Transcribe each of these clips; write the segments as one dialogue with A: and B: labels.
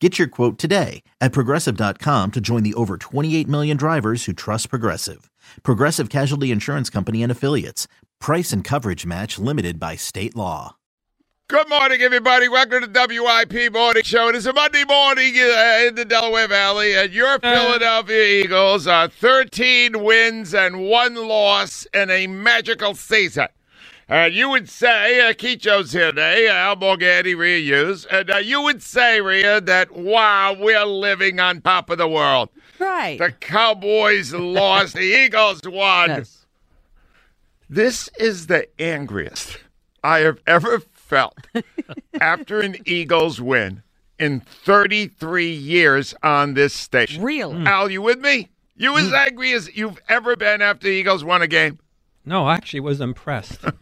A: Get your quote today at progressive.com to join the over 28 million drivers who trust Progressive. Progressive Casualty Insurance Company and Affiliates. Price and coverage match limited by state law.
B: Good morning, everybody. Welcome to the WIP Morning Show. It is a Monday morning uh, in the Delaware Valley, and your Philadelphia Eagles are 13 wins and one loss in a magical season. And you would say, uh, Keecho's here today, uh, Al Morganti, Rhea Hughes, and uh, you would say, Rhea, that, wow, we're living on top of the world.
C: Right.
B: The Cowboys lost, the Eagles won.
C: Yes.
B: This is the angriest I have ever felt after an Eagles win in 33 years on this station.
C: Really?
B: Al, you with me? You as angry as you've ever been after the Eagles won a game?
D: No, I actually was impressed.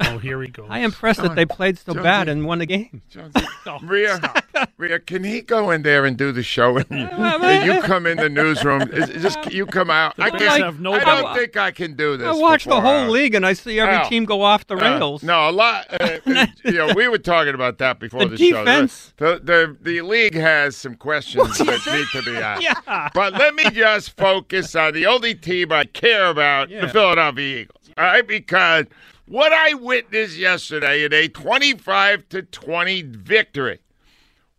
E: Oh, here he goes.
D: I am impressed that they played so
B: Jonesy.
D: bad and won the game.
B: Jonesy, Rhea, Rhea, can he go in there and do the show? And you, and you come in the newsroom. Is- is Just you come out. I,
E: Bears
B: can't-
E: have no
B: I don't
E: doubt.
B: think I can do this.
D: I watch the whole
B: uh,
D: league and I see every
B: Al,
D: team go off the
B: Uh,
D: rails.
B: no, a lot. Uh, you know, we were talking about that before the,
D: The
B: show.
D: defense.
B: The, the the league has some questions that need to be asked.
D: Yeah.
B: But let me just focus on the only team I care about, the Philadelphia Eagles. All right, because what I witnessed yesterday in a twenty-five to twenty victory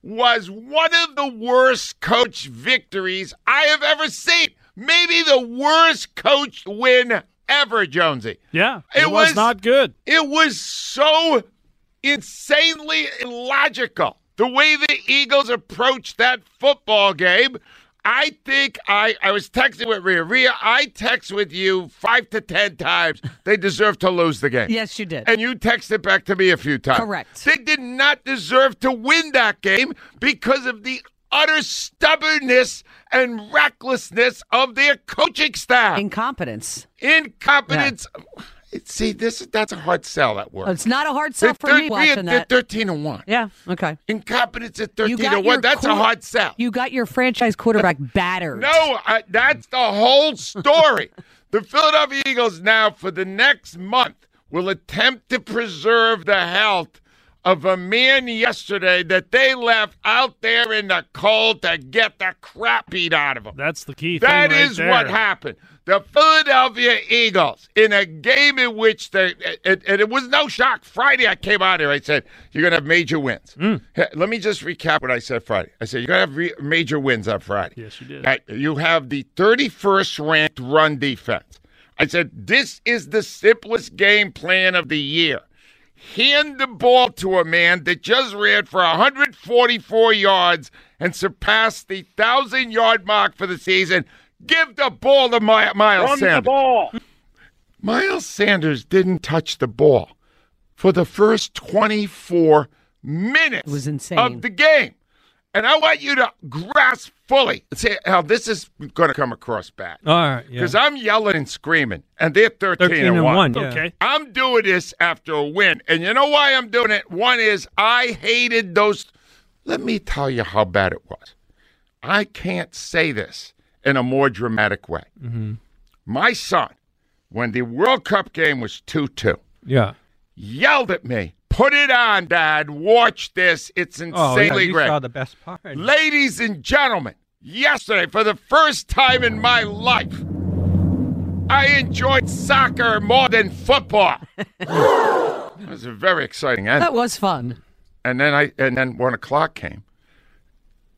B: was one of the worst coach victories I have ever seen. Maybe the worst coach win ever, Jonesy.
E: Yeah,
B: It
E: it, was,
B: was-
E: not good.
B: It was so insanely illogical the way the Eagles approached that football game. I think I, I was texting with Rhea. Rhea, I text with you five to ten times. They deserve to lose the game.
C: Yes, you did.
B: And you texted back to me a few times.
C: Correct.
B: They did not deserve to win that game because of the utter stubbornness and recklessness of their coaching staff.
C: Incompetence.
B: Incompetence. See, this that's a hard sell at work.
C: It's not a hard sell for
B: They're
C: me
B: thir-
C: watching
B: they're
C: that.
B: 13 and 1.
C: Yeah, okay.
B: Incompetence at 13
C: got
B: and 1.
C: your
B: That's a hard sell.
C: You got your franchise quarterback battered.
B: no, I, that's the whole story. the Philadelphia Eagles now, for the next month, will attempt to preserve the health of a man yesterday that they left out there in the cold to get the crap beat out of him.
E: That's the key
B: That
E: thing right
B: is
E: there.
B: what happened. The Philadelphia Eagles, in a game in which they, it, it, it was no shock. Friday, I came out here. I said, You're going to have major wins.
E: Mm.
B: Let me just recap what I said Friday. I said, You're going to have re- major wins on Friday.
E: Yes, you did.
B: Uh, you have the 31st ranked run defense. I said, This is the simplest game plan of the year. Hand the ball to a man that just ran for 144 yards and surpassed the 1,000 yard mark for the season. Give the ball to My- Miles Sanders. The ball. Miles Sanders didn't touch the ball for the first 24 minutes
C: It was insane.
B: of the game. And I want you to grasp fully. Say, how this is going to come across bad.
D: All right, yeah.
B: Because I'm yelling and screaming, and they're 13,
D: 13
B: and
D: and
B: 1.
D: 1, yeah.
E: Okay.
B: I'm doing this after a win. And you know why I'm doing it? One is I hated those. Let me tell you how bad it was. I can't say this in a more dramatic way. Mm-hmm. My son, when the World Cup game was 2 2,
D: Yeah.
B: yelled at me, "Put it on, Dad. Watch this. It's insanely
D: Oh, yeah, you
B: great."
D: saw the best part.
B: Ladies and gentlemen, yesterday, for the first time in my life, I enjoyed soccer more than football. it was a very exciting end.
C: That was fun.
B: And then I and then one o'clock came,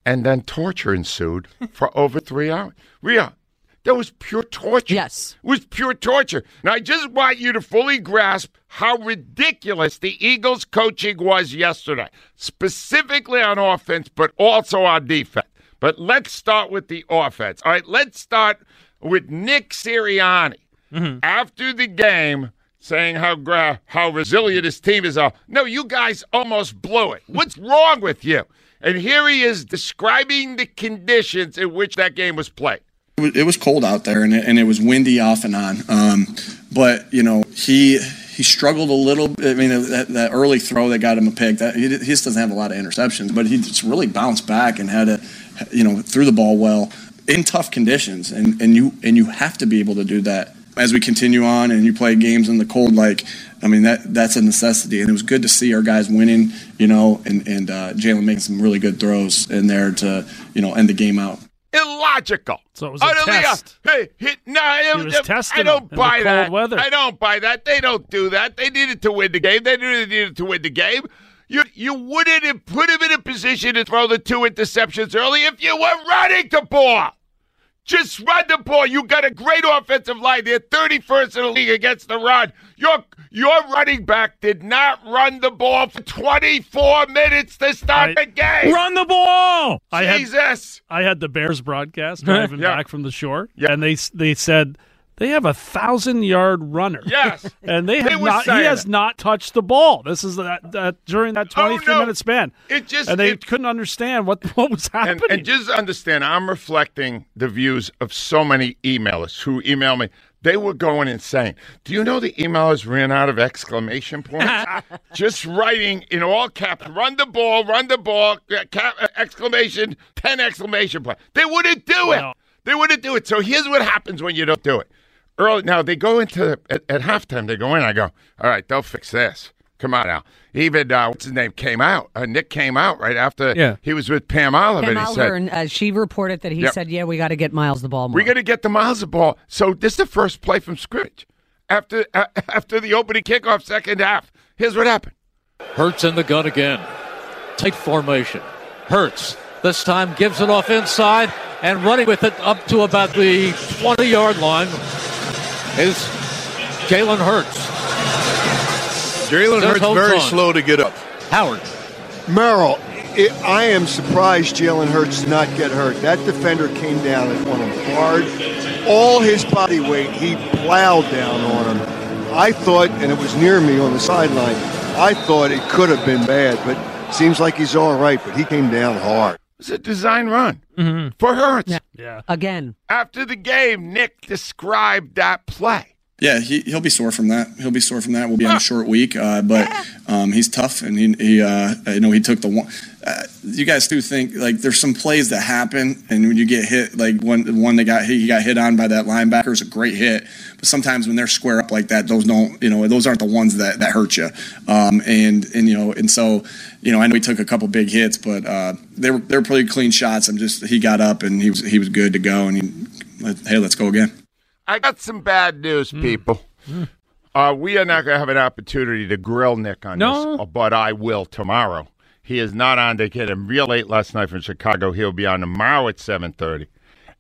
B: and then torture ensued for over three hours. Rhea, that was pure torture.
C: Yes.
B: It was pure torture. Now I just want you to fully grasp how ridiculous the Eagles coaching was yesterday, specifically on offense, but also on defense. But let's start with the offense. All right, let's start with Nick Sirianni after the game saying how gra- how resilient his team is. Uh, no, you guys almost blew it. What's wrong with you? And here he is describing the conditions in which that game was played.
E: It was, cold out there, and it, and it was windy off and on. Um, but you know, he he struggled a little. I mean, that, that early throw that got him a pick. That he, he just doesn't have a lot of interceptions, but he just really bounced back and had a, you know, threw the ball well in tough conditions, and and you and you have to be able to do that as we continue on and you play games in the cold. Like, I mean, that that's a necessity, and it was good to see our guys winning. You know, and and uh, Jalen making some really good throws in there to you know end the game out.
B: Illogical.
F: So it was a
B: Utterly, uh,
F: test.
B: Hey, he, no, it-
F: He was
B: it-
F: testing
B: I don't
F: him in the
B: buy
F: cold
B: that.
F: weather.
B: I don't buy that. They don't do that. They needed to win the game. They knew they needed to win the game. You you wouldn't have put him in a position to throw the two interceptions early if you were running the ball. Just run the ball. You got a great offensive line. They're 31st in the league against the run. Your your running back did not run the ball for 24 minutes to start
F: I-
B: the game.
F: Run the ball! I had
B: Jesus.
F: I had the Bears broadcast driving
B: Yeah.
F: back from the shore,
B: Yeah.
F: and they they said they have a thousand yard runner.
B: Yes.
F: and they have not. He has
B: that.
F: not touched the ball. This is that, that during that
B: Oh,
F: twenty three
B: no.
F: minute span.
B: It just-
F: and they
B: it-
F: couldn't understand what what was happening.
B: And, and just understand, I'm reflecting the views of so many emailers who email me. They were going insane. Do you know the emailers ran out of exclamation points? just writing in all caps, run the ball, run the ball, uh, cap, uh, exclamation, 10 exclamation points. They wouldn't do it.
F: Well-
B: They wouldn't do it. So here's what happens when you don't do it. Early now they go into at, at halftime. They go in. I go, all right, they'll fix this. Come on now. Even uh, what's his name came out. Uh, Nick came out right after
D: Yeah.
B: he was with Pam Oliver.
C: Pam
B: and he said,
C: Alvern, uh, she reported that he
B: Yep.
C: said, "Yeah, we got to get Miles the ball more."
B: we got to get the miles the ball. So this is the first play from scrimmage after uh, after the opening kickoff, second half. Here's what happened.
G: Hurts in the gun again. Tight formation. Hurts this time gives it off inside and running with it up to about the 20 yard line is Jalen Hurts.
H: Jalen Hurts very
G: on.
H: slow to get up.
G: Howard.
I: Merrill, it, I am surprised Jalen Hurts did not get hurt. That defender came down on him hard. All his body weight, he plowed down on him. I thought, and it was near me on the sideline, I thought it could have been bad, but seems like he's all right, but he came down hard.
B: It's a design run for Hurts.
C: Yeah.
F: yeah.
C: Again,
B: After the game, Nick described that play.
E: Yeah, he he'll be sore from that. He'll be sore from that. We'll be on a short week, uh, but um, he's tough, and he, he uh, you know he took the one. Uh, you guys do think like there's some plays that happen, and when you get hit, like one one that got hit, he got hit on by that linebacker is a great hit, but sometimes when they're square up like that, those don't you know those aren't the ones that that hurt you. Um, and and you know and so you know I know he took a couple big hits, but uh, they were they were pretty clean shots. I'm just he got up and he was he was good to go, and he hey let's go again.
B: I got some bad news, people. Uh, we are not going to have an opportunity to grill Nick on
D: No.
B: this, but I will tomorrow. He is not on. They get him real late last night from Chicago. He'll be on tomorrow at seven thirty.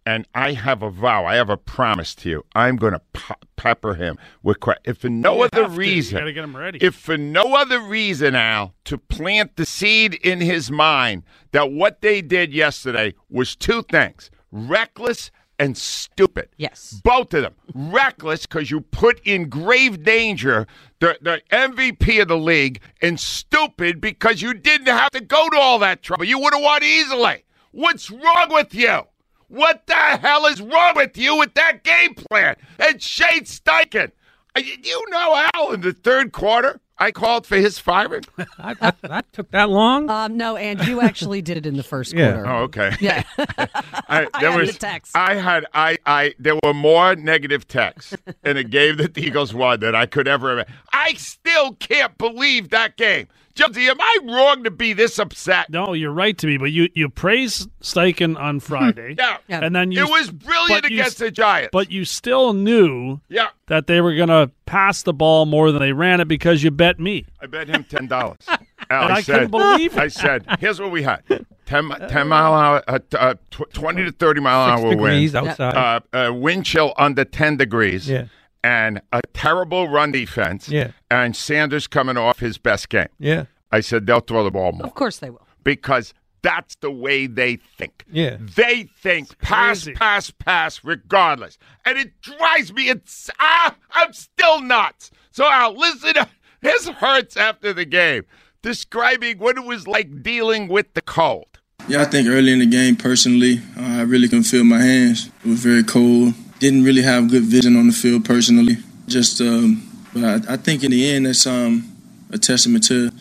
B: And I have a vow. I have a promise to you. I'm going to pe- pepper him with que- if for no other
F: have to.
B: Reason.
F: gotta get him ready.
B: If for no other reason, Al, to plant the seed in his mind that what they did yesterday was two things: reckless and stupid.
C: Yes.
B: Both of them. Reckless because you put in grave danger the, the MVP of the league, and stupid because you didn't have to go to all that trouble. You would have won easily. What's wrong with you? What the hell is wrong with you with that game plan? And Shane Steichen. uh, You know, Al, in the third quarter, I called for his firing?
D: I, that, that took that long.
C: Um, no, and you actually did it in the first
D: Yeah.
C: quarter.
B: Oh, okay.
C: Yeah.
B: I,
C: I
B: there
C: had
B: was
C: the text.
B: I had I I there were more negative texts in a game that the Eagles won than I could ever have. I still can't believe that game. Jonesy, am I wrong to be this upset?
F: No, you're right to be, but you you praise Steichen on Friday.
B: Yeah.
C: Yeah.
F: And then you
B: It was brilliant
F: but you
B: against
F: s-
B: the Giants.
F: But you still knew
B: yeah,
F: that they were going to pass the ball more than they ran it because you bet me.
B: I bet him ten dollars.
F: And I couldn't believe it.
B: I said, "Here's what we had: 10, 10 mile hour, uh, t- uh, twenty to thirty mile an
D: Six
B: hour
D: degrees
B: wind,
D: outside.
B: uh, uh, wind chill under ten degrees,
D: Yeah.
B: And a terrible run defense,
D: Yeah.
B: and Sanders coming off his best game."
D: yeah.
B: I said they'll throw the ball more
C: of course they will.
B: because that's the way they think.
D: Yeah.
B: They think pass, pass, pass, regardless. And it drives me. It's ah, I'm still nuts. So I'll listen to his hurts after the game, describing what it was like dealing with the cold.
E: Yeah, I think early in the game, personally, uh, I really couldn't feel my hands. It was very cold. Didn't really have good vision on the field personally. Just, um, but I, I think in the end, that's um, a testament to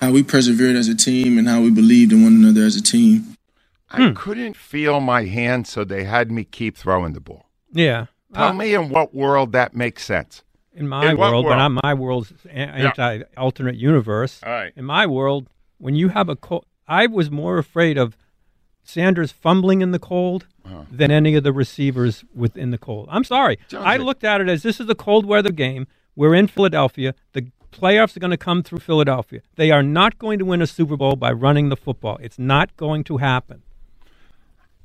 E: how we persevered as a team and how we believed in one another as a team.
B: I couldn't feel my hands, so they had me keep throwing the ball.
D: Yeah.
B: Tell
D: Uh,
B: me in what world that makes sense.
D: in my
B: in what
D: world, but
B: world?
D: I'm my world's anti alternate universe.
B: All right.
D: In my world, when you have a cold, I was more afraid of Sanders fumbling in the cold
B: Uh-huh.
D: than any of the receivers within the cold. I'm sorry. I looked at it as this is a cold weather game. We're in Philadelphia. The playoffs are going to come through Philadelphia. They are not going to win a Super Bowl by running the football. It's not going to happen.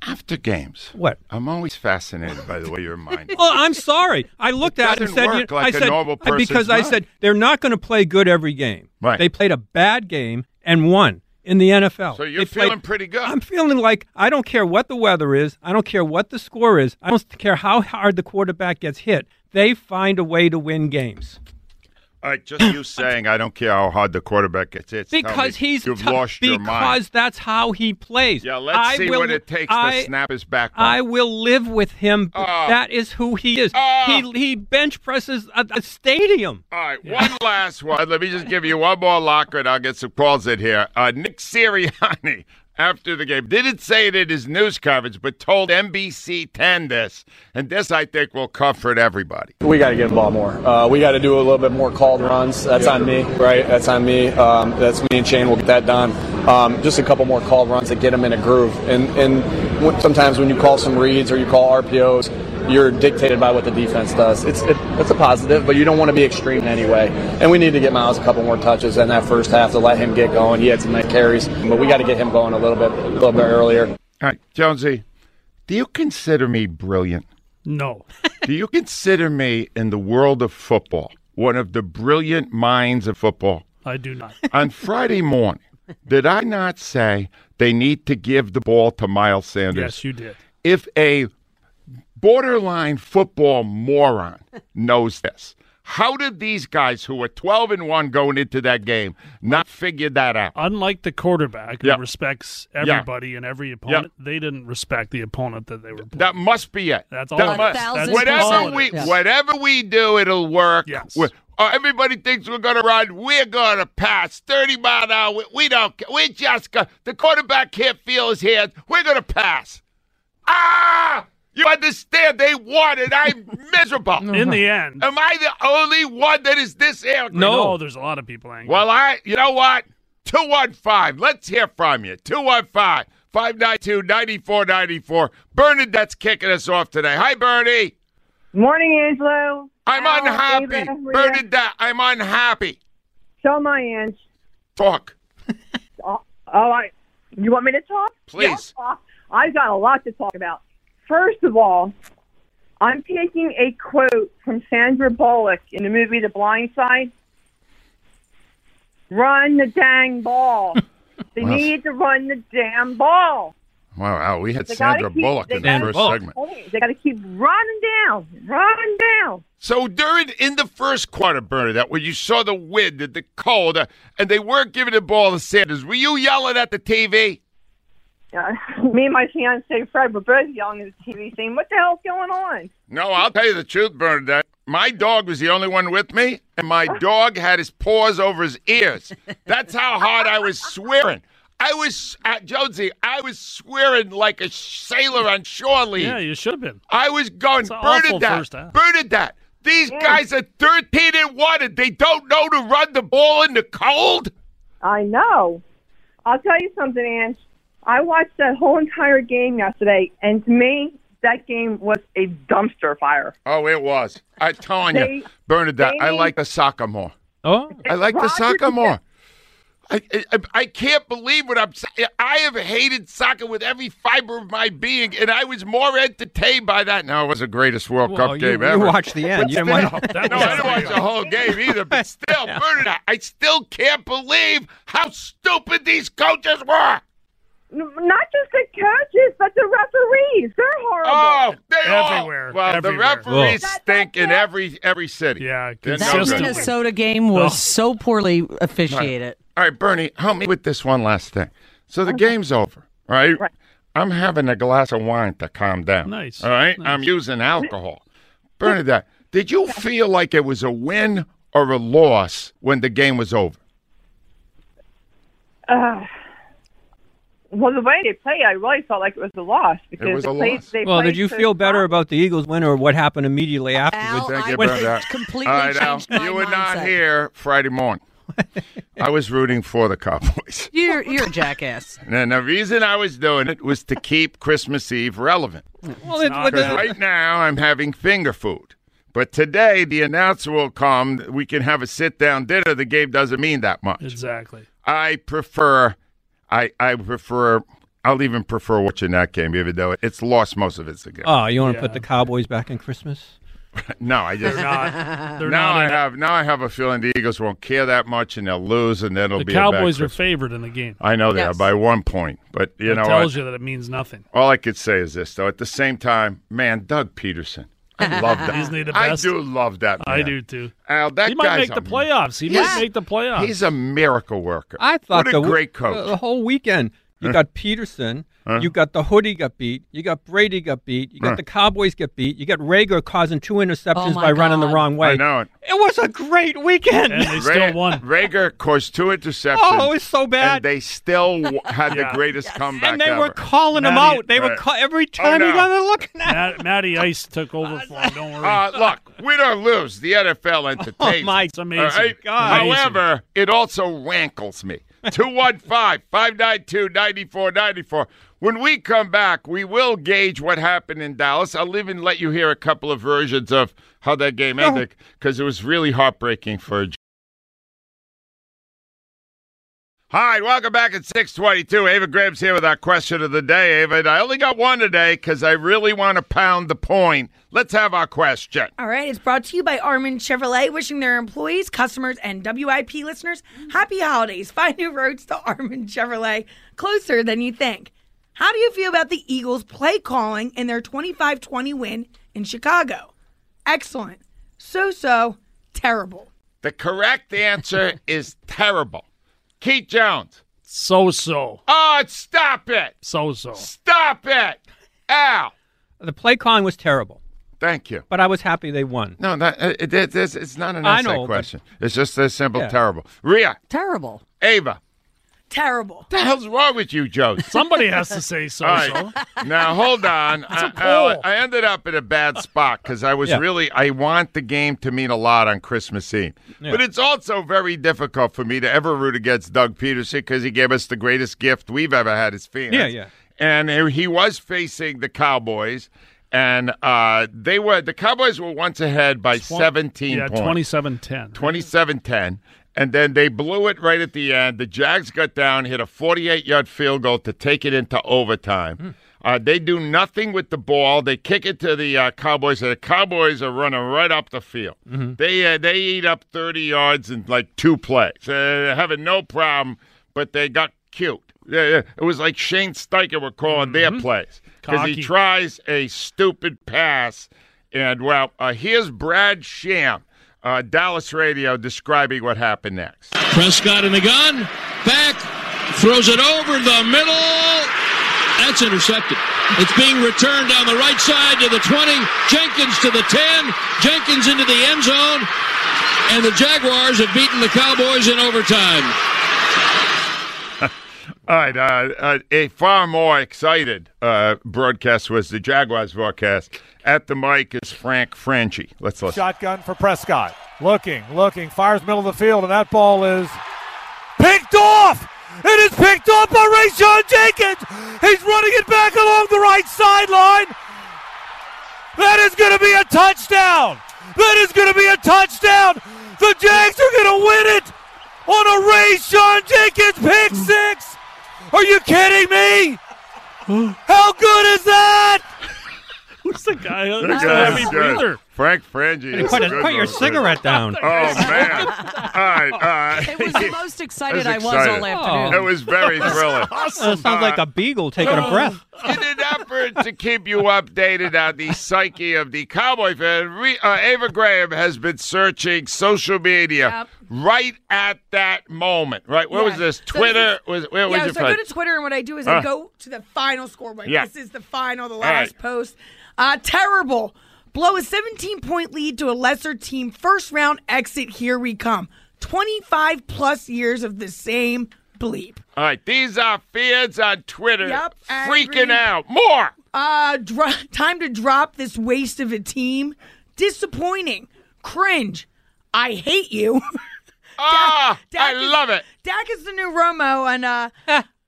B: After games,
D: What?
B: I'm always fascinated by the way your mind.
D: Well, I'm sorry. I looked
B: It
D: at it and said, you-
B: like
D: I
B: a
D: said because
B: person's
D: I said they're not going to play good every game.
B: Right.
D: They played a bad game and won in the NFL.
B: So you're
D: They played-
B: feeling pretty good.
D: I'm feeling like I don't care what the weather is. I don't care what the score is. I don't care how hard the quarterback gets hit. They find a way to win games
B: All right, just you saying I don't care how hard the quarterback gets hit.
D: because he's
B: you've
D: tou-
B: lost your mind.
D: because that's how he plays.
B: Yeah, let's
D: I
B: see
D: will-
B: what it takes
D: I-
B: to snap his backbone.
D: I will live with him.
B: Ah.
D: that is who he is.
B: Ah.
D: he he bench presses a, a stadium.
B: All right, one last one. Let me just give you one more locker, and I'll get some calls in here. Uh, Nick Sirianni, after the game, didn't say it in his news coverage, but told NBC 10 this, and this I think will comfort everybody.
J: We got to get ball more. Uh, we got to do a little bit more called runs. That's on me, right? That's on me. Um, that's me and Shane will get that done. Um, just a couple more called runs that get them in a groove. And and sometimes when you call some reads or you call RPOs, you're dictated by what the defense does. It's it, it's a positive, but you don't want to be extreme in any way. And we need to get Miles a couple more touches in that first half to let him get going. He had some nice carries, but we got to get him going a little bit a little bit earlier.
B: All right, Jonesy, do you consider me brilliant?
F: No.
B: do you consider me in the world of football one of the brilliant minds of football?
F: I do not.
B: On Friday morning, did I not say they need to give the ball to Miles Sanders?
F: yes, you did.
B: if a borderline football moron knows this, how did these guys who were 12 and 1 going into that game not figure that out?
F: Unlike the quarterback who
B: Yeah.
F: respects everybody and every opponent, they didn't respect the opponent that they were playing.
B: That must be it.
F: That's all
B: That must-.
C: Thousand
B: whatever we whatever we do, it'll work.
F: Yes.
B: Oh, everybody thinks we're going to run. We're going to pass 30 mile an hour. We, we don't. We just got the quarterback can't feel his hands. We're going to pass. Ah! You understand? They won, and I'm miserable.
F: In the end,
B: Am I the only one that is this angry?
F: no, there's a lot of people angry.
B: Well, I, you know what? 215. Let's hear from you. 215 592 9494. Bernadette's kicking us off today. Hi, Bernie.
K: Morning, Angelo.
B: I'm
K: Al,
B: unhappy.
K: Ava, Rhea.
B: Bernadette, I'm unhappy.
K: Show my Ange.
B: Talk.
K: Oh, oh, I. You want me to talk?
B: Please.
K: Yeah. I've got a lot to talk about. First of all, I'm taking a quote from Sandra Bullock in the movie The Blind Side. Run the dang ball. they
B: Wow.
K: need to run the damn ball.
B: Wow, wow, we had
K: They
B: Sandra
K: keep-
B: Bullock in the first
D: Bullock.
B: segment.
K: They got to keep running down, running down.
B: So during in the first quarter, Bernadette, when you saw the wind and the cold, uh, and they weren't giving the ball to Sanders, were you yelling at the TV?
K: Uh, me and my fiance Fred were both yelling at the TV, saying, "What the hell's going on?"
B: No, I'll tell you the truth, Bernadette. My dog was the only one with me, and my dog had his paws over his ears. That's how hard I was swearing. I was, uh, Jonesy, I was swearing like a sailor on shore leave.
F: Yeah, you should have been.
B: I was going,
F: It's an awful
B: Bernadette,
F: first half.
B: Bernadette, these guys are 13 and 1 and they don't know to run the ball in the cold?
K: I know. I'll tell you something, Ange. I watched that whole entire game yesterday, and to me, that game was a dumpster fire.
B: Oh, it was. I'm telling
K: They-
B: you, Bernadette, I like the soccer more.
D: Oh,
B: I like the
K: Roger
B: soccer more. I, I I can't believe what I'm saying. I have hated soccer with every fiber of my being, and I was more entertained by that. Now it was the greatest World
D: well,
B: Cup
D: you,
B: game
D: you
B: ever.
D: watched the end. You didn't watch-
B: no, I didn't watch the whole game either. But still, Bernadette, I still can't believe how stupid these coaches were.
K: N- Not just the coaches, but the referees. They're horrible.
B: Oh, they
F: Everywhere,
B: all. Well,
F: everywhere.
B: the referees
K: Well-
B: stink in every every city.
F: Yeah,
B: They're no
C: That
B: good.
C: Minnesota game was
F: Oh.
C: so poorly officiated.
B: All right, Bernie, help me with this one last thing. So the game's over, right?
K: Right.
B: I'm having a glass of wine to calm down.
F: Nice.
B: All right?
F: Nice.
B: I'm using alcohol. Bernadette, did you feel like it was a win or a loss when the game was over?
K: Uh, well, the way they played, I really felt like it was a loss because
B: was
K: they
B: a
K: played,
B: loss.
K: They
D: well, did you feel better
K: strong.
D: about the Eagles win or what happened immediately afterwards?
C: Al,
B: Thank
C: I
B: you,
C: would
B: Bernadette.
C: completely
B: All right, Al,
C: changed my
B: you were not here Friday morning. I was rooting for the Cowboys.
C: You're you're a jackass.
B: And the reason I was doing it was to keep Christmas Eve relevant.
D: Well, it's,
F: not
D: but the-
F: good.
B: Right now, I'm having finger food. But today, the announcer will come. We can have a sit down dinner. The game doesn't mean that much.
F: Exactly.
B: I prefer, I I prefer, I'll even prefer watching that game, even though it's lost most of its game.
D: oh, you want to put the Cowboys back in Christmas?
B: no, I just.
F: They're not. They're
B: Now
F: not.
B: I have now I have a feeling the Eagles won't care that much and they'll lose and then it'll
F: the
B: be a bad
F: Cowboys are
B: Christmas.
F: favored in the game.
B: I know they are by one point, but you
F: That
B: know
F: tells
B: what?
F: you that it means nothing.
B: All I could say is this, though. At the same time, man, Doug Pederson, I love that.
F: Isn't he the
B: I do love that. Man.
F: I do too.
B: Al, that
F: He might make the playoffs. He
C: Yes.
F: might make the playoffs.
B: He's a miracle worker.
D: I thought
B: what a great coach.
D: the whole weekend. You got Pederson. You got the hoodie got beat. You got Brady got beat. You got
B: Huh.
D: the Cowboys get beat. You got Rager causing two interceptions
C: Oh, my
D: by running the
C: God.
D: wrong way.
B: I know it.
D: It was a great weekend.
F: and they
B: Ra-
F: still won.
B: Rager caused two interceptions.
D: oh, it was so bad.
B: And they still w- had the greatest comeback
D: And they
B: ever.
D: were calling him
F: Matty-
D: out. They were
B: Right.
D: ca- every time
B: no.
D: you got to looking at.
F: Matt, Matty Ice took over for him. Don't worry.
B: Uh, look, win or lose, the NFL entertains.
D: Oh my
F: it's amazing.
B: All right?
D: God.
B: However, it also rankles me. 215 592 9494. When we come back, we will gauge what happened in Dallas. I'll even let you hear a couple of versions of how that game ended because it was really heartbreaking for. Hi, welcome back at 622. Ava Graham's here with our question of the day, Ava. And I only got one today because I really want to pound the point. Let's have our question.
L: All right, it's brought to you by Armin Chevrolet, wishing their employees, customers, and WIP listeners happy holidays. Find new roads to Armin Chevrolet closer than you think. How do you feel about the Eagles play calling in their 25 20 win in Chicago? Excellent. So so, terrible.
B: The correct answer is terrible. Keith Jones.
F: So so.
B: Oh, stop it.
F: So so.
B: Stop it. Al.
D: The play calling was terrible,
B: Thank you.
D: but I was happy they won.
B: No, that uh, it, it, it's, it's not an
D: I
B: essay
D: know, but-
B: question. It's just a simple
D: Yeah.
B: terrible. Rhea.
C: Terrible.
B: Ava.
L: Terrible.
B: What the hell's wrong with you, Joe?
F: Somebody has to say so
B: All right. Now hold on. I,
F: a poll.
B: I- I ended up in a bad spot because I was
D: Yeah.
B: really. I want the game to mean a lot on Christmas Eve,
D: Yeah.
B: but it's also very difficult for me to ever root against Doug Pederson because he gave us the greatest gift we've ever had as fans.
D: Yeah, yeah.
B: And he was facing the Cowboys, and uh, they were the Cowboys were once ahead by seventeen
F: Yeah,
B: points.
F: 27 10.
B: 27-10. And then they blew it right at the end. The Jags got down, hit a 48-yard field goal to take it into overtime. Uh, they do nothing with the ball. They kick it to the uh, Cowboys, and the Cowboys are running right up the field. They uh, they eat up 30 yards in like two plays. Uh, having no problem, but they got cute. Yeah, yeah. It was like Shane Steichen were calling their plays because he tries a stupid pass. And, well, uh, here's Brad Sham, uh, Dallas Radio, describing what happened next.
M: Prescott in the gun. Back. Throws it over the middle. That's intercepted. It's being returned down the right side to the 20. Jenkins to the 10. Jenkins into the end zone. And the Jaguars have beaten the Cowboys in overtime.
B: All right, uh, uh, a far more excited uh, broadcast was the Jaguars broadcast. At the mic is Frank Frangie. Let's listen.
N: Shotgun for Prescott. Looking, looking, fires middle of the field, and that ball is picked off. It is picked off by Rayshawn Jenkins. He's running it back along the right sideline. That is going to be a touchdown. That is going to be a touchdown. The Jags are going to win it on a Rayshawn Jenkins pick six. Are you kidding me? How good is that?
F: Who's the guy?
B: That
F: Who's the
B: guy's
F: heavy breather?
B: Frank Frangie.
D: Hey,
B: is
D: put,
B: a
D: it- put your cigarette down.
B: Oh man! All right, uh,
C: It was the most excited I was
B: excited.
C: all afternoon.
B: It was very thrilling.
D: That sounds like a beagle taking a breath.
B: In an effort to keep you updated on the psyche of the Cowboy fan, re, uh, Ava Graham has been searching social media
L: Yep.
B: right at that moment. Right? Where was
L: Yeah.
B: this?
L: So
B: Twitter? was where was
L: yeah,
B: your
L: so I go to Twitter and what I do is
B: Uh.
L: I go to the final score. Like
B: Yeah.
L: this is the final, the last
B: right.
L: post. Uh, terrible. Blow a 17 point lead to a lesser team. First round exit. Here we come. 25 plus years of the same bleep.
B: All right, these are fans on Twitter
L: Yep,
B: freaking
L: angry.
B: out. More.
L: Uh, dro- time to drop this waste of a team. Disappointing. Cringe. I hate you.
B: Ah, I
L: is-
B: love it.
L: Dak is the new Romo, and uh,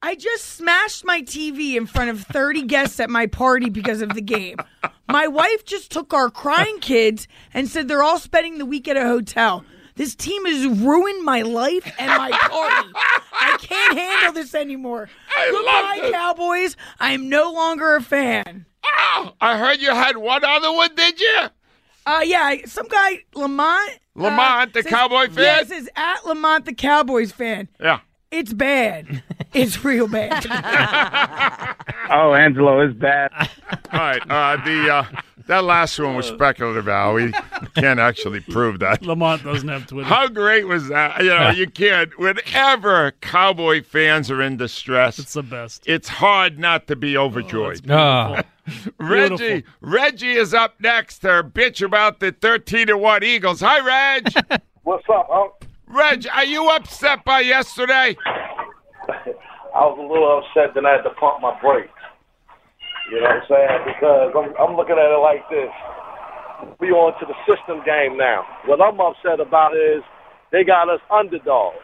L: I just smashed my TV in front of 30 guests at my party because of the game. My wife just took our crying kids and said they're all spending the week at a hotel. This team has ruined my life and my party. I can't handle this anymore. Goodbye,
B: this.
L: Cowboys. I am no longer a fan.
B: Oh, I heard you had one other one, did you?
L: Uh, yeah, some guy, Lamont. uh,
B: Lamont, the
L: says-
B: Cowboy fan?
L: Yeah, says at Lamont, the Cowboys fan.
B: Yeah.
L: It's bad. It's real bad.
O: Oh, Angelo is bad.
B: All right. Uh, the uh, that last one was speculative, Al. We can't actually prove that.
F: Lamont doesn't have Twitter.
B: How great was that? You know, you can't. Whenever Cowboy fans are in distress,
F: It's the best.
B: it's hard not to be overjoyed.
D: Ah.
B: Reggie,
F: beautiful.
B: Reggie is up next to bitch about the thirteen to one Eagles. Hi, Reg.
O: What's up? Unc?
B: Reg, are you upset by yesterday?
O: I was a little upset that I had to pump my brakes. You know what I'm saying? Because I'm, I'm looking at it like this. We on to the system game now. What I'm upset about is they got us underdogs.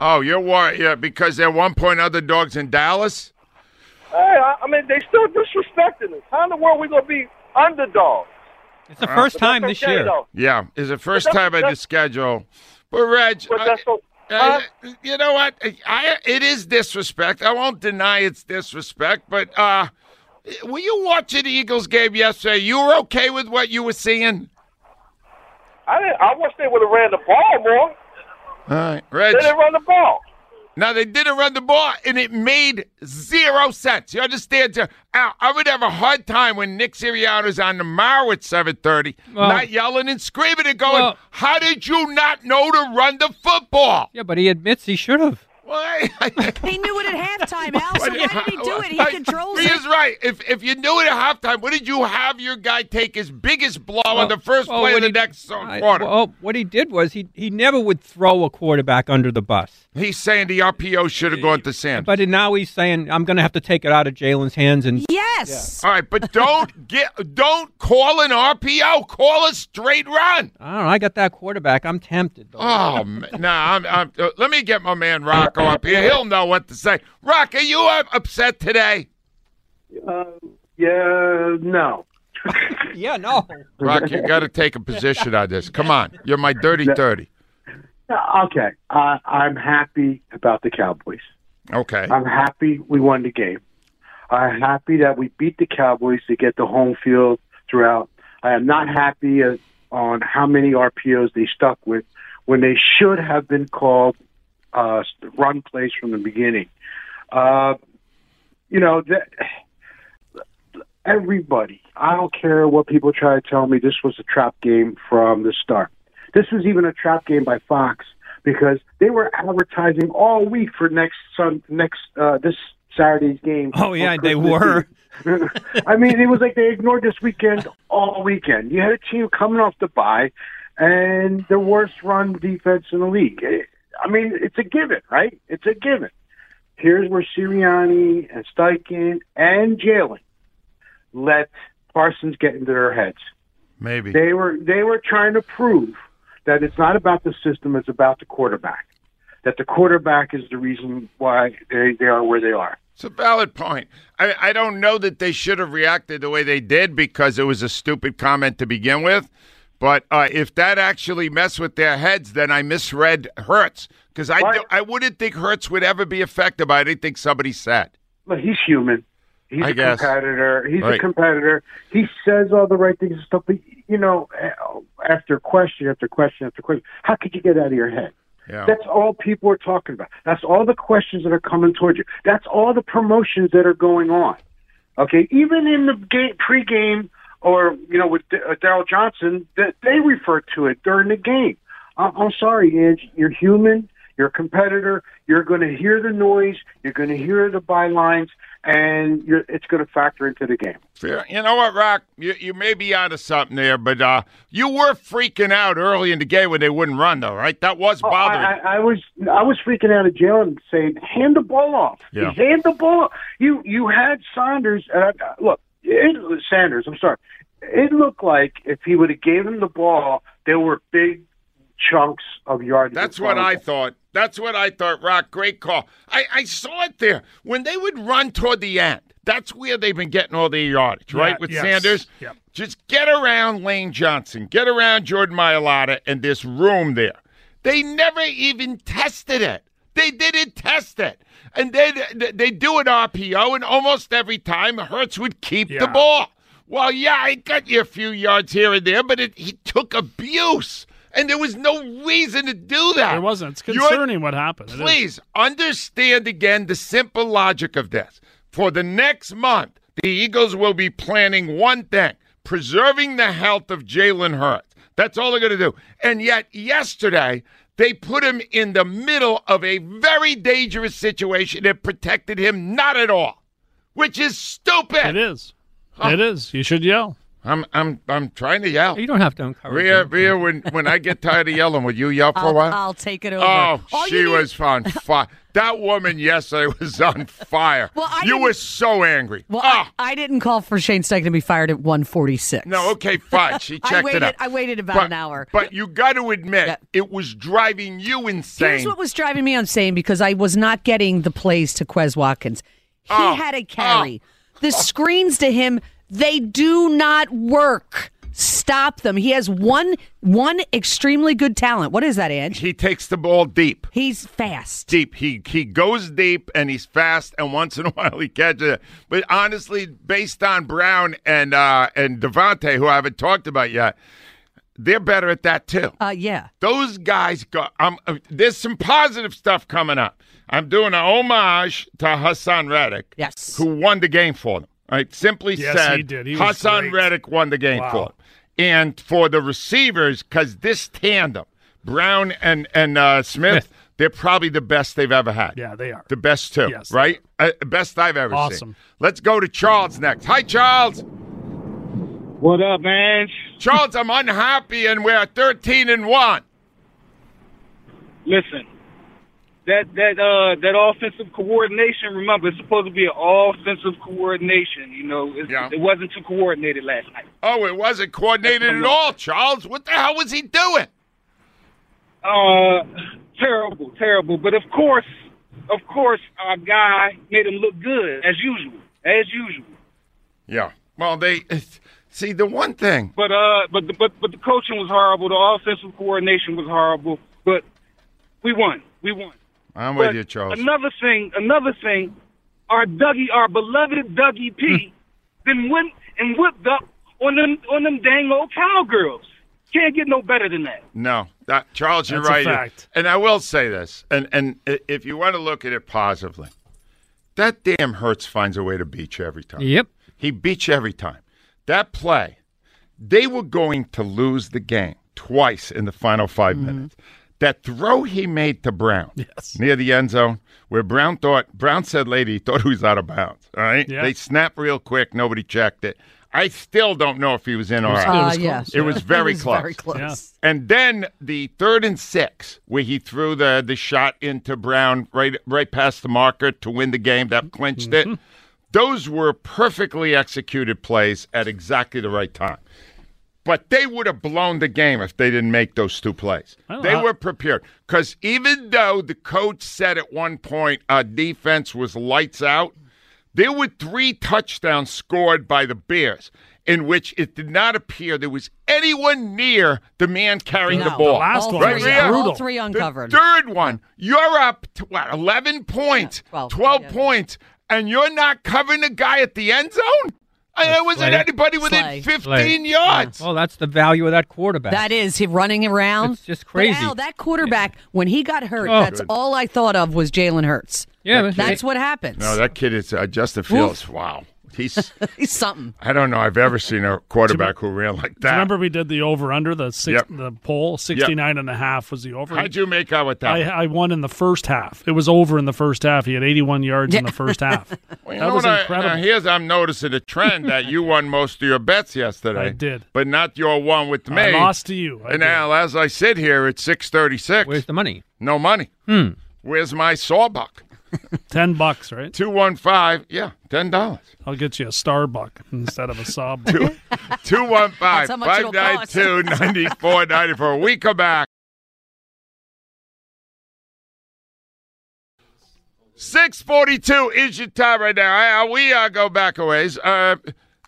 B: Oh, you're worried, yeah, because they're one point underdogs in Dallas.
O: Hey, I, I mean, they still disrespecting us. How in the world we gonna be underdogs?
D: It's the first
O: But
D: time this
O: okay,
D: year.
O: though.
B: Yeah, it's the first time
O: that's-
B: I the schedule. But Reg, I-. Uh, you know what? I, it is disrespect. I won't deny it's disrespect, but uh, were you watching the Eagles game yesterday? You were okay with what you were seeing?
O: I didn't, I wish they would have ran the ball more.
B: All right, Reg.
O: They didn't run the ball.
B: Now they didn't run the ball, and it made zero sense. You understand? Al, I would have a hard time when Nick Sirianni's on tomorrow at seven thirty,
D: Well-
B: not yelling and screaming and going,
D: Well-
B: "How did you not know to run the football?"
D: Yeah, but he admits he should have.
B: Well,
C: He knew it at halftime, Al. So why did he do it? He
B: Like,
C: controls
B: he is right. If if you knew it at halftime, what did you have your guy take his biggest blow on the first
D: Well,
B: play of
D: what
B: the
D: he-
B: next uh,
D: I-
B: quarter?
D: well, what he did was he he never would throw a quarterback under the bus.
B: He's saying the RPO should have gone to Sam.
D: But now he's saying I'm going to have to take it out of Jalen's hands and
C: Yes.
B: All right, but don't get don't call an RPO. Call a straight run.
D: I don't know. I got that quarterback. I'm tempted. Though.
B: Oh man, nah, I'm, I'm, uh, let me get my man Rocco up here. He'll know what to say. Rock, are you uh, upset today?
O: Uh, yeah, no.
D: yeah, no.
B: Rock, you got to take a position on this. Come on, you're my dirty thirty.
P: Okay, uh, I'm happy about the Cowboys.
B: Okay.
P: I'm happy we won the game. I'm happy that we beat the Cowboys to get the home field throughout. I am not happy as, on how many RPOs they stuck with when they should have been called uh, run plays from the beginning. Uh, you know, that, everybody, I don't care what people try to tell me, this was a trap game from the start. This was even a trap game by Fox because they were advertising all week for next sun next uh, this Saturday's game.
D: Oh, yeah, they were.
P: I mean, it was like they ignored this weekend all weekend. You had a team coming off the bye, and the worst run defense in the league. I mean, it's a given, right? It's a given. Here's where Sirianni and Steichen and Jalen let Parsons get into their heads.
B: Maybe.
P: They were they were trying to prove that it's not about the system; it's about the quarterback. That the quarterback is the reason why they, they are where they are.
B: It's a valid point. I, I don't know that they should have reacted the way they did because it was a stupid comment to begin with. But uh, if that actually messed with their heads, then I misread Hurts because I, do, I wouldn't think Hurts would ever be affected by anything somebody said.
P: But he's human. He's
B: I
P: a
B: guess.
P: competitor. He's
B: Right.
P: a competitor. He says all the right things and stuff. But you know, after question after question after question, how could you get out of your head?
B: Yeah.
P: That's all people are talking about. That's all the questions that are coming towards you. That's all the promotions that are going on. Okay, even in the game pregame or you know with D- uh, Daryl Johnston, that they refer to it during the game. I- I'm sorry, Ange. You're human. You're a competitor. You're going to hear the noise. You're going to hear the bylines, and you're, it's going to factor into the game.
B: Fair. You know what, Rock? You, you may be onto something there, but uh, you were freaking out early in the game when they wouldn't run, though, right? That was
P: Oh,
B: bothering.
P: I, I, I was I was freaking out at Jalen saying, "Hand the ball off.
B: Yeah.
P: Hand the ball." off." You you had Saunders. Uh, look, it, Sanders. I'm sorry. It looked like if he would have gave him the ball, there were big chunks of yardage.
B: That's what I thought. That's what I thought, Rock. Great call. I, I saw it there. When they would run toward the end, that's where they've been getting all their yardage, right?
F: Yeah,
B: With
F: yes.
B: Sanders.
F: Yep.
B: Just get around Lane Johnson, get around Jordan Mailata and this room there. They never even tested it. They didn't test it. And then they do an RPO, and almost every time Hurts would keep the ball. Well, yeah, it got you a few yards here and there, but it, he took abuse. And there was no reason to do that.
F: There wasn't. It's
B: You're-
F: concerning what happened. It is.
B: Please understand again the simple logic of this. For the next month, the Eagles will be planning one thing preserving the health of Jalen Hurts. That's all they're going to do. And yet, yesterday, they put him in the middle of a very dangerous situation that protected him not at all, which is stupid.
F: It is. It is. You should yell.
B: I'm I'm I'm trying to yell.
D: You don't have to encourage
B: Rhea,
D: him.
B: Rhea, when when I get tired of yelling, would you yell for a
C: I'll,
B: while?
C: I'll take it over.
B: Oh,
C: All
B: she
C: need-
B: was on fire. That woman yesterday was on fire.
C: Well, I
B: you
C: didn't-
B: were so angry.
C: Well,
B: Ah,
C: I, I didn't call for Shane Steichen to be fired at 146.
B: no, okay, fine. She
C: I
B: checked
C: waited.
B: it out.
C: I waited about
B: but,
C: an hour.
B: But you got to admit, it was driving you insane.
C: Here's what was driving me insane because I was not getting the plays to Quez Watkins. He
B: Oh,
C: had a carry. The screens to him, they do not work. Stop them. He has one one extremely good talent. What is that, Ange?
B: he takes the ball deep.
C: He's fast.
B: Deep. He he goes deep and he's fast, and once in a while he catches it. But honestly, based on Brown and uh, and DeVonta, who I haven't talked about yet, they're better at that too.
C: Uh, yeah.
B: Those guys got. Um, there's some positive stuff coming up. I'm doing an homage to Haason Reddick,
C: yes,
B: who won the game for them. Right, simply
F: Yes,
B: said,
F: he did. He was
B: Haason
F: great.
B: Reddick won the game
F: Wow.
B: for them. And for the receivers, because this tandem, Brown and and uh, Smith, they're probably the best they've ever had.
F: Yeah, they are.
B: The best too,
F: Yes.
B: right? Uh, best I've ever
F: Awesome.
B: seen. Let's go to Charles next. Hi, Charles.
Q: What up, man?
B: Charles, I'm unhappy, and we're 13 and one.
Q: Listen, that that uh that offensive coordination. Remember, it's supposed to be an offensive coordination. You know, it's, it wasn't too coordinated last night.
B: Oh, it wasn't coordinated at all, Charles. What the hell was he doing?
Q: Uh, terrible, terrible. But of course, of course, our guy made him look good as usual, as usual.
B: Yeah. Well, they see the one thing.
Q: But uh, but the, but but the coaching was horrible. The offensive coordination was horrible. But we won. We won.
B: I'm
Q: But
B: with you, Charles.
Q: Another thing, another thing, our Dougie, our beloved Dougie P, hmm. then went and whipped up on them on them dang old cowgirls. Can't get no better than that.
B: No, that, Charles, you're
Q: That's a
B: right.
Q: fact.
B: And I will say this, and and if you want to look at it positively, that damn Hurts finds a way to beat you every time.
D: Yep.
B: He beats you every time. That play, they were going to lose the game twice in the final 5 mm-hmm. minutes. That throw he made to Brown
F: Yes.
B: near the end zone, where Brown thought Brown said, "Lady, he thought he was out of bounds." All right,
F: Yeah.
B: they snapped real quick. Nobody checked it. I still don't know if he was in or
F: was-
B: out.
F: it was
C: Uh, yeah.
F: close,
B: It was
C: It
B: very
C: was
B: close.
C: very close.
B: And then the third and six, where he threw the the shot into Brown right right past the marker to win the game, that clinched
F: Mm-hmm.
B: it. Those were perfectly executed plays at exactly the right time. But they would have blown the game if they didn't make those two plays.
F: I don't
B: They
F: know.
B: were prepared. Because even though the coach said at one point our defense was lights out, there were three touchdowns scored by the Bears in which it did not appear there was anyone near the man carrying the ball.
F: The last
C: all
F: one
C: three,
F: was
B: Rhea,
F: brutal.
C: all three uncovered.
B: The third one, you're up to what, 11 points,
C: Yeah, 12,
B: 12
C: yeah.
B: points, and you're not covering the guy at the end zone? I, there wasn't
D: Slay.
B: anybody within
C: Slay.
B: 15
D: Slay.
B: yards.
D: Well, that's the value of that quarterback.
C: That is he running around.
D: It's just
C: But
D: crazy.
C: Al, that quarterback, when he got hurt,
D: Oh.
C: that's all I thought of was Jalen Hurts.
D: yeah, but-
C: That's what happens.
B: No, that kid is uh, Justin Fields. Wow. He's,
C: He's something.
B: I don't know, I've ever seen a quarterback who ran like
F: Do you
B: that.
F: remember we did the over under the six,
B: Yep.
F: the poll 69 and a half was the over.
B: How'd you make out with that?
F: I, I won in the first half. It was over in the first half. He had 81 yards in the first half.
B: Well,
F: that was
B: what I-
F: incredible.
B: now, here's I'm noticing a trend that you won most of your bets yesterday.
F: I did.
B: but not your one with me.
F: I lost to you. I
B: and
F: did.
B: now, as I sit here, it's six thirty-six.
D: Where's the money?
B: No money.
D: Hmm.
B: Where's my sawbuck?
F: 10 bucks, right?
B: Two one five. Yeah, ten dollars.
F: I'll get you a Starbuck instead of a sob. buck.
B: Two one five
C: That's how much
B: five
C: it'll
B: nine
C: cost.
B: two ninety four ninety four. We come back. Six forty two is your time right now. Uh, we uh, go back a ways. Uh,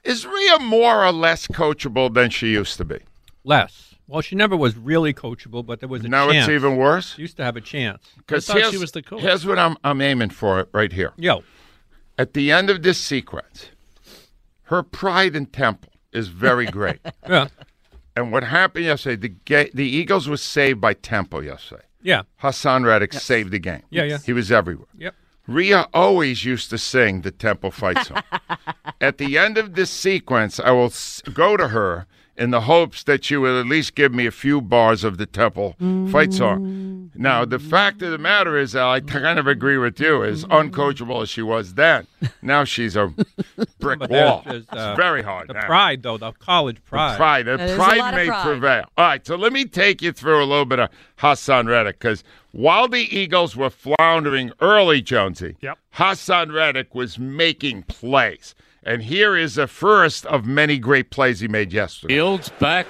B: is Rhea more or less coachable than she used to be?
D: Less. Well, she never was really coachable, but there was a chance.
B: Now
D: chance.
B: it's even worse.
D: She used to have a chance.
B: Because
F: I thought she was the coach.
B: here's what I'm I'm aiming for right here.
D: Yo,
B: At the end of this sequence, her pride and temple is very great.
D: yeah,
B: and what happened yesterday? The the Eagles was saved by Temple yesterday.
D: yeah,
B: Haason Reddick saved the game.
D: Yeah, yeah.
B: He was everywhere.
D: yep.
B: Rhea always used to sing the Temple fight song. At the end of this sequence, I will go to her in the hopes that she will at least give me a few bars of the Temple fight song. Now, the fact of the matter is, Al, I kind of agree with you, as uncoachable as she was then, now she's a brick wall.
D: just, uh,
B: it's very hard.
D: The
B: now.
D: pride, though, the college pride.
B: Pride. The
C: That is
B: pride
C: lot
B: may
C: pride.
B: prevail. All right, so let me take you through a little bit of Haason Reddick because while the Eagles were floundering early, Jonesy,
F: Yep.
B: Haason Reddick was making plays. And here is the first of many great plays he made yesterday.
G: Fields back.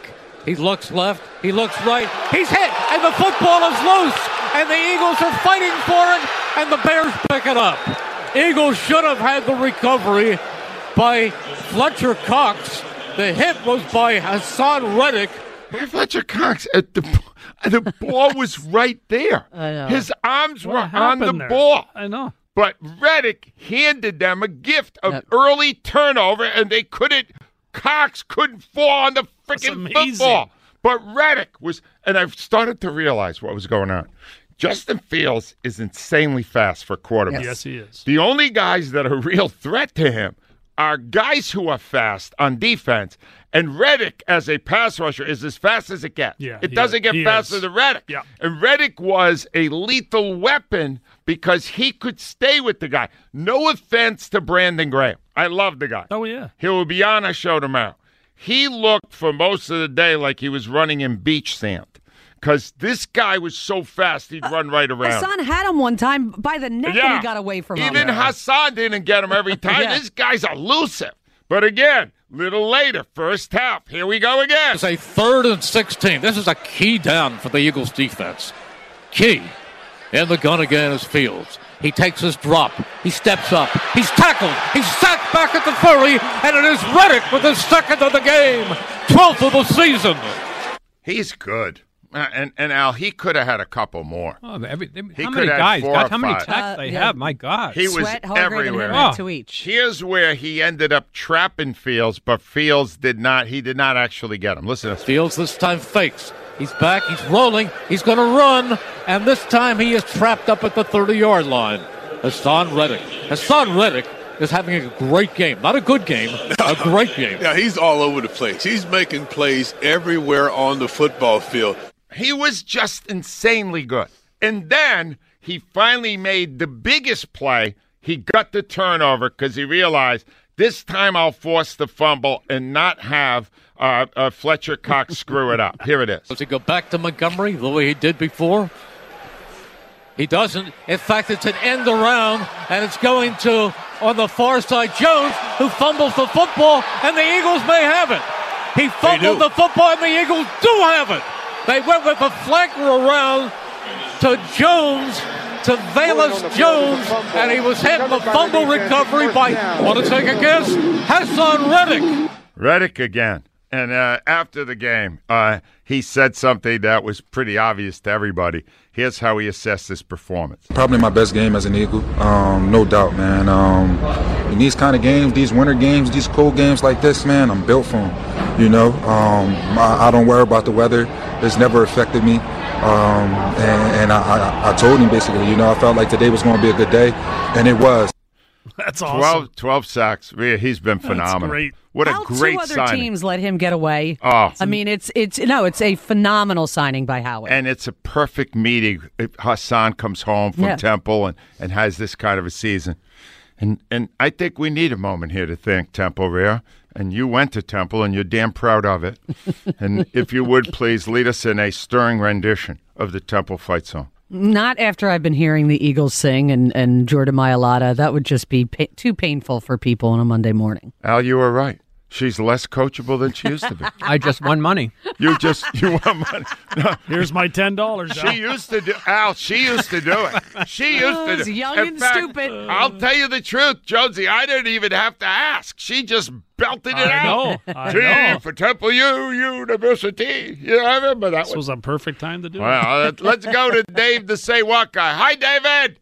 G: He looks left. He looks right. He's hit, and the football is loose. And the Eagles are fighting for it, and the Bears pick it up. Eagles should have had the recovery by Fletcher Cox. The hit was by Haason Reddick.
B: Fletcher Cox, at the, uh, the ball was right there.
C: I know.
B: His arms
F: What
B: were on the
F: there?
B: ball.
F: I know.
B: But Reddick handed them a gift of
C: Yep.
B: early turnover, and they couldn't. Cox couldn't fall on the freaking
F: amazing.
B: football. But Reddick was, and I've started to realize what was going on. Justin Fields is insanely fast for quarterbacks.
F: Yes, he is.
B: The only guys that are a real threat to him are guys who are fast on defense. And Reddick, as a pass rusher, is as fast as it gets.
F: Yeah,
B: it doesn't
F: is.
B: get
F: He
B: faster
F: is.
B: than Reddick.
F: Yeah.
B: And Reddick was a lethal weapon because he could stay with the guy. No offense to Brandon Graham. I love the guy.
F: Oh, yeah.
B: He will be on our show tomorrow. He looked for most of the day like he was running in beach sand because this guy was so fast he'd run right uh, around.
C: Haason had him one time by the neck and he got away from him.
B: Even Haason didn't get him every time.
C: Yeah.
B: This guy's elusive. But again, little later, first half. Here we go again.
G: It's a third and 16. This is a key down for the Eagles defense. Key. In the gun again is Fields. He takes his drop. He steps up. He's tackled. He's sacked back at the 30, and it is Reddick with his second of the game. 12th of the season.
B: He's good. Uh, and and Al, he could have had a couple more.
D: Oh, every,
B: He
D: how
B: could
D: many
B: have
D: guys?
B: four
D: God,
B: or
D: how many
B: five.
D: attacks
C: Uh,
D: they
C: yeah.
D: have? My God.
B: He was
C: Sweat, Hargrave,
B: everywhere.
C: Henry
D: Oh.
C: to each.
B: Here's where he ended up trapping Fields, but Fields did not. He did not actually get him. Listen to.
G: Fields this time fakes. He's back. He's rolling. He's going to run. And this time he is trapped up at the 30 yard line. Haason Reddick. Haason Reddick is having a great game. Not a good game, a great game.
H: Yeah, he's all over the place. He's making plays everywhere on the football field.
B: He was just insanely good. And then he finally made the biggest play. He got the turnover because he realized this time I'll force the fumble and not have uh, uh, Fletcher Cox screw it up. Here it is.
G: Does he go back to Montgomery the way he did before? He doesn't. In fact, it's an end around, and it's going to, on the far side, Jones, who fumbles the football, and the Eagles may have it. He fumbled the football, and the Eagles do have it. They went with a flanker around to Jones, to Velus Jones, and he was hit in the fumble recovery by, want to take a guess? Haason Reddick.
B: Reddick again. And uh, after the game, uh, he said something that was pretty obvious to everybody. Here's how he assessed his performance.
R: Probably my best game as an Eagle, um, no doubt, man. Um, in these kind of games, these winter games, these cold games like this, man, I'm built for them. You know, um, I, I, don't worry about the weather. It's never affected me. Um, and, and I, I, I told him basically, you know, I felt like today was going to be a good day, and it was.
F: That's awesome.
B: 12, 12 sacks. Yeah, He's been phenomenal.
F: great.
B: What a
C: How
B: great
C: two other
B: signing.
C: teams let him get away.
B: Oh.
C: I mean, it's it's no, it's a phenomenal signing by Howard.
B: And it's a perfect meeting. If Haason comes home from
C: Yeah.
B: Temple and, and has this kind of a season. And and I think we need a moment here to thank Temple Rare. And you went to Temple and you're damn proud of it. and if you would please lead us in a stirring rendition of the Temple fight song.
C: Not after I've been hearing the Eagles sing and and Jordan Mailata. That would just be pa- too painful for people on a Monday morning.
B: Al, you were right. She's less coachable than she used to be.
D: I just won money.
B: You just you want money. No,
F: Here's my ten dollars.
B: She used to do Al. She used to do it. She used to oh,
C: It's
B: do.
C: young
B: In
C: and
B: fact,
C: stupid.
B: I'll tell you the truth, Jonesy. I didn't even have to ask. She just belted it
F: I
B: out.
F: know, I
B: T
F: know.
B: for Temple U University. Yeah, I remember that
F: This
B: one.
F: was a perfect time to do it.
B: Well, let- let's go to Dave, the say what guy. Hi, David.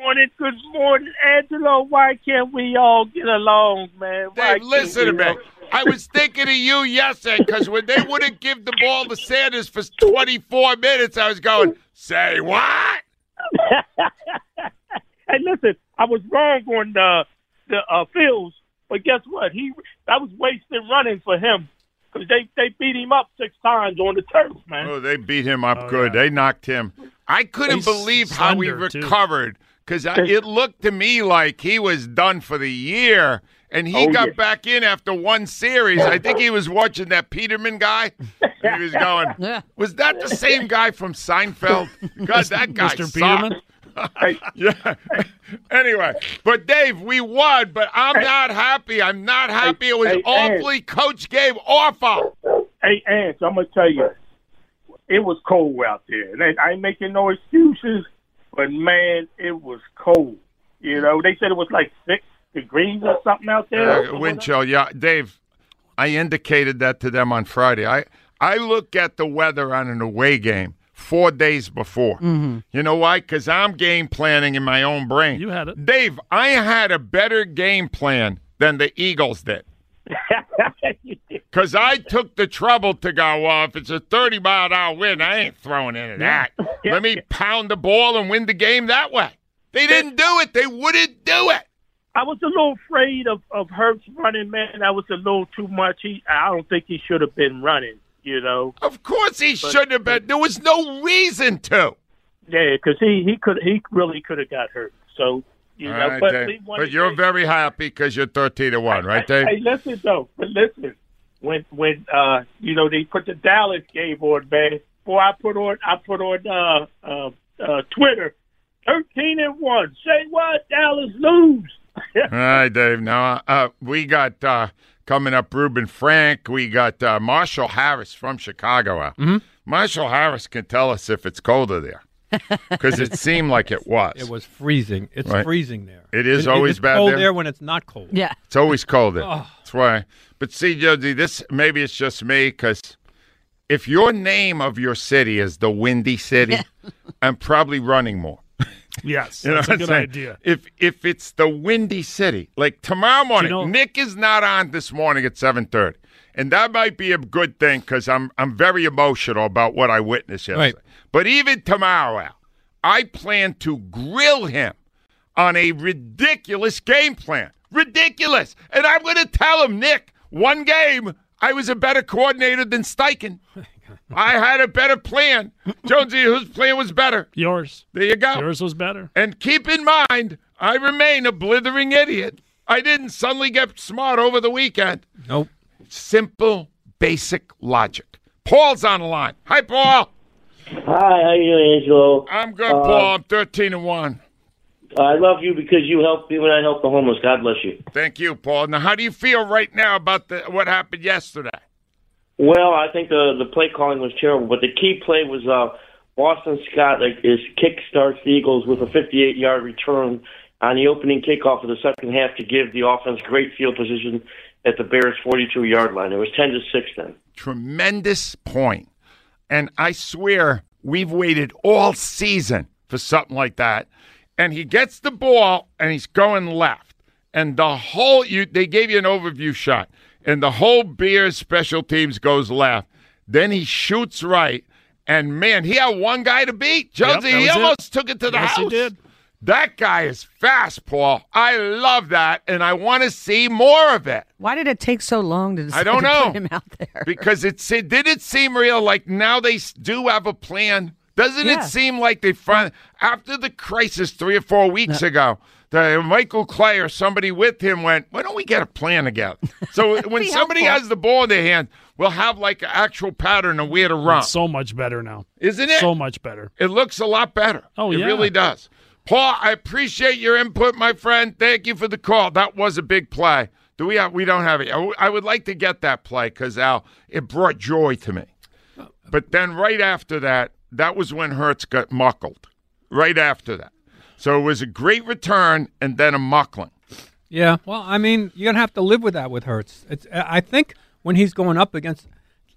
S: Morning. Good morning, Angelo. Why can't we all get along, man? Why
B: Dave, listen to me.
S: all-
B: I was thinking of you yesterday because when they wouldn't give the ball to Sanders for 24 minutes, I was going, say what?
S: hey, listen, I was wrong on the the uh, Fields, but guess what? He that was wasted running for him because they they beat him up six times on the turf, man.
B: Oh, they beat him up good. They knocked him. I couldn't
S: He's
B: believe how he
S: recovered. too.
B: Recovered because it looked to me like he was done for the year. And he
S: Oh,
B: got
S: yeah.
B: back in after one series. I think he was watching that Peterman guy. And he was going, Was that the same guy from Seinfeld? God, that guy
F: Mr.
B: sucked. yeah. anyway, but Dave, we won, but I'm not happy. I'm not happy. It was
S: hey,
B: awfully Coach Gabe awful.
S: Hey, Ants, I'm gonna tell you, it was cold out there, and I ain't making no excuses, but man, it was cold. You know, they said it was like six degrees or something out there.
B: Uh, wind chill, yeah, Dave. I indicated that to them on Friday. I I look at the weather on an away game four days before.
F: Mm-hmm.
B: You know why? Because I'm game planning in my own brain.
F: You had it.
B: Dave. I had a better game plan than the Eagles did. Because I took the trouble to go, well, if it's a 30 mile an hour wind, I ain't throwing into that. Let me pound the ball and win the game that way. They didn't do it. They wouldn't do it.
S: I was a little afraid of of Hurts running, man. That was a little too much. He, I don't think he should have been running. You know.
B: Of course he shouldn't have been. There was no reason to.
S: Yeah, because he he could he really could have got hurt. So you
B: All
S: know,
B: right,
S: but
B: Dave. But you're
S: game.
B: very happy because you're 13 to 1, right, Dave?
S: Hey, listen though, but listen, when when uh you know they put the Dallas game on, man. Boy, I put on I put on uh uh, uh Twitter, thirteen and one. Say what? Dallas lose.
B: All right, Dave. Now, uh, we got uh, coming up Ruben Frank. We got uh, Marshall Harris from Chicago.
D: Mm-hmm.
B: Marshall Harris can tell us if it's colder there because it seemed like it was.
D: It was freezing. It's
B: Right.
D: freezing there.
B: It is
D: It-
B: always
D: it's
B: bad
D: cold
B: there?
D: there when it's not cold.
C: Yeah.
B: It's always cold there.
D: Oh.
B: That's why. But see, Josie, this maybe it's just me because if your name of your city is the Windy City, I'm probably running more.
F: Yes,
B: You know
F: that's a good
B: saying?
F: idea.
B: If if it's the Windy City, like tomorrow morning,
F: know-
B: Nick is not on this morning at seven thirty, and that might be a good thing because I'm I'm very emotional about what I witnessed yesterday.
D: Right.
B: But even tomorrow, Al, I plan to grill him on a ridiculous game plan, ridiculous, and I'm going to tell him, Nick, one game I was a better coordinator than Steichen. I had a better plan. Jonesy, whose plan was better?
F: Yours.
B: There you go.
F: Yours was better.
B: And keep in mind, I remain a blithering idiot. I didn't suddenly get smart over the weekend.
D: Nope.
B: Simple, basic logic. Paul's on the line. Hi, Paul.
T: Hi, how you doing, Angelo?
B: I'm good,
T: Uh,
B: Paul. I'm 13 and 1.
T: I love you because you helped me when I helped the homeless. God bless you.
B: Thank you, Paul. Now, how do you feel right now about the, what happened yesterday?
T: Well, I think the the play calling was terrible, but the key play was uh, Boston Scott like is kick starts the Eagles with a 58 yard return on the opening kickoff of the second half to give the offense great field position at the Bears 42 yard line. It was 10 to six then.
B: Tremendous point. And I swear we've waited all season for something like that. And he gets the ball and he's going left. And the whole you they gave you an overview shot. And the whole Bears special teams goes left. Then he shoots right. And man, he had one guy to beat. Jonesy,
F: that
B: he
F: was it.
B: almost took it to the
F: Yes,
B: house.
F: he did.
B: That guy is fast, Paul. I love that, and I want to see more of it.
C: Why did it take so long to decide
B: I don't
C: to
B: know
C: put him out there?
B: because it se- did it seem real like now they do have a plan. Doesn't
C: Yeah.
B: it seem like they find after the crisis three or four weeks ago, the Michael Clay or somebody with him went, "Why don't we get a plan together?" So when somebody
F: helpful.
B: has the ball in their hand, we'll have like an actual pattern of where to run.
F: It's so much better now.
B: Isn't it?
F: So much better.
B: It looks a lot better.
F: Oh,
B: it
F: yeah.
B: really does. Paul, I appreciate your input, my friend. Thank you for the call. That was a big play. Do we have? We don't have it. I would like to get that play because Al, it brought joy to me. But then right after that, that was when Hurts got muckled. Right after that, so it was a great return and then a muckling.
D: Yeah, well, I mean, you're gonna have to live with that with Hurts. It's, I think when he's going up against,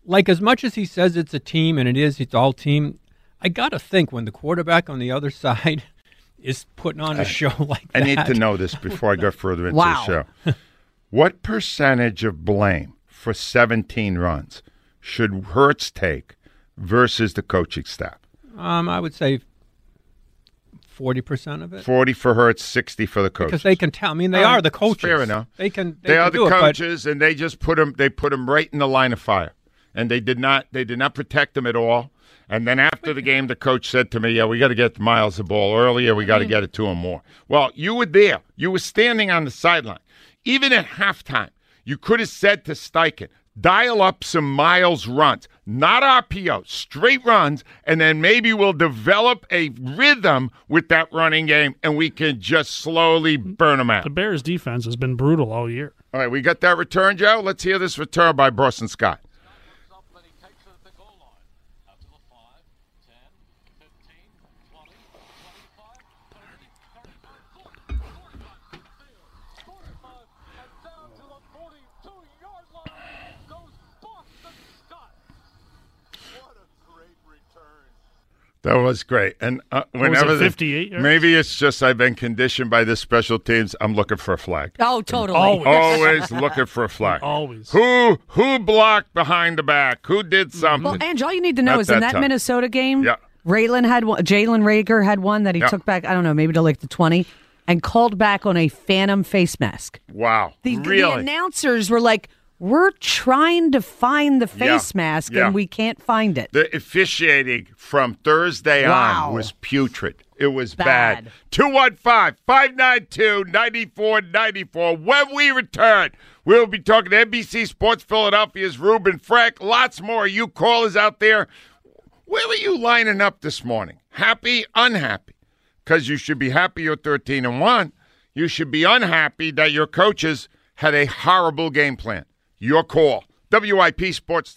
D: like, as much as he says it's a team and it is, it's all team. I gotta think when the quarterback on the other side is putting on a show like
B: I
D: that.
B: I need to know this before I go further into
D: Wow.
B: the show. what percentage of blame for 17 runs should Hurts take versus the coaching staff?
D: Um, I would say forty percent of it
B: 40 for Hurts, 60 for the coaches.
D: because they can tell. I mean, they
B: All
D: are the
B: it's
D: coaches.
B: Fair enough.
D: They can. They,
B: They,
D: can
B: are
D: do
B: the
D: it, but-
B: coaches, and they just put them. They put them right in the line of fire, and they did not. They did not protect them at all. And then after the game, the coach said to me, "Yeah, we got to get Miles the ball earlier. We got to mm. get it to him more." Well, you were there. You were standing on the sideline. Even at halftime, you could have said to Steichen, "Dial up some Miles runs, not RPO, straight runs, and then maybe we'll develop a rhythm with that running game, and we can just slowly burn them out."
F: The Bears' defense has been brutal all year.
B: All right, we got that return, Joe. Let's hear this return by Boston Scott. That was great. And uh,
F: What was
B: whenever
F: it, 58 yards?
B: maybe it's just I've been conditioned by this special teams. I'm looking for a flag.
C: Oh, totally.
F: Always.
B: Always looking for a flag.
F: Always.
B: Who who blocked behind the back? Who did something?
C: Well, Ange, all you need to know
B: At
C: is in that
B: time.
C: Minnesota game,
B: Yeah.
C: Raylan had one, Jalen Reagor had one that he
B: Yeah.
C: took back, I don't know, maybe to like the 20, and called back on a phantom face mask.
B: Wow.
C: The, the announcers were like, we're trying to find the
B: Yeah.
C: face mask
B: Yeah.
C: and we can't find it.
B: The officiating from Thursday
C: Wow.
B: on was putrid. It was
C: Bad.
B: bad. 215 592 9494. When we return, we'll be talking to NBC Sports Philadelphia's Ruben Frank. Lots more. You callers out there. Where were you lining up this morning? Happy, unhappy? Because you should be happy you're 13 and 1. You should be unhappy that your coaches had a horrible game plan. Your call. WIP Sports.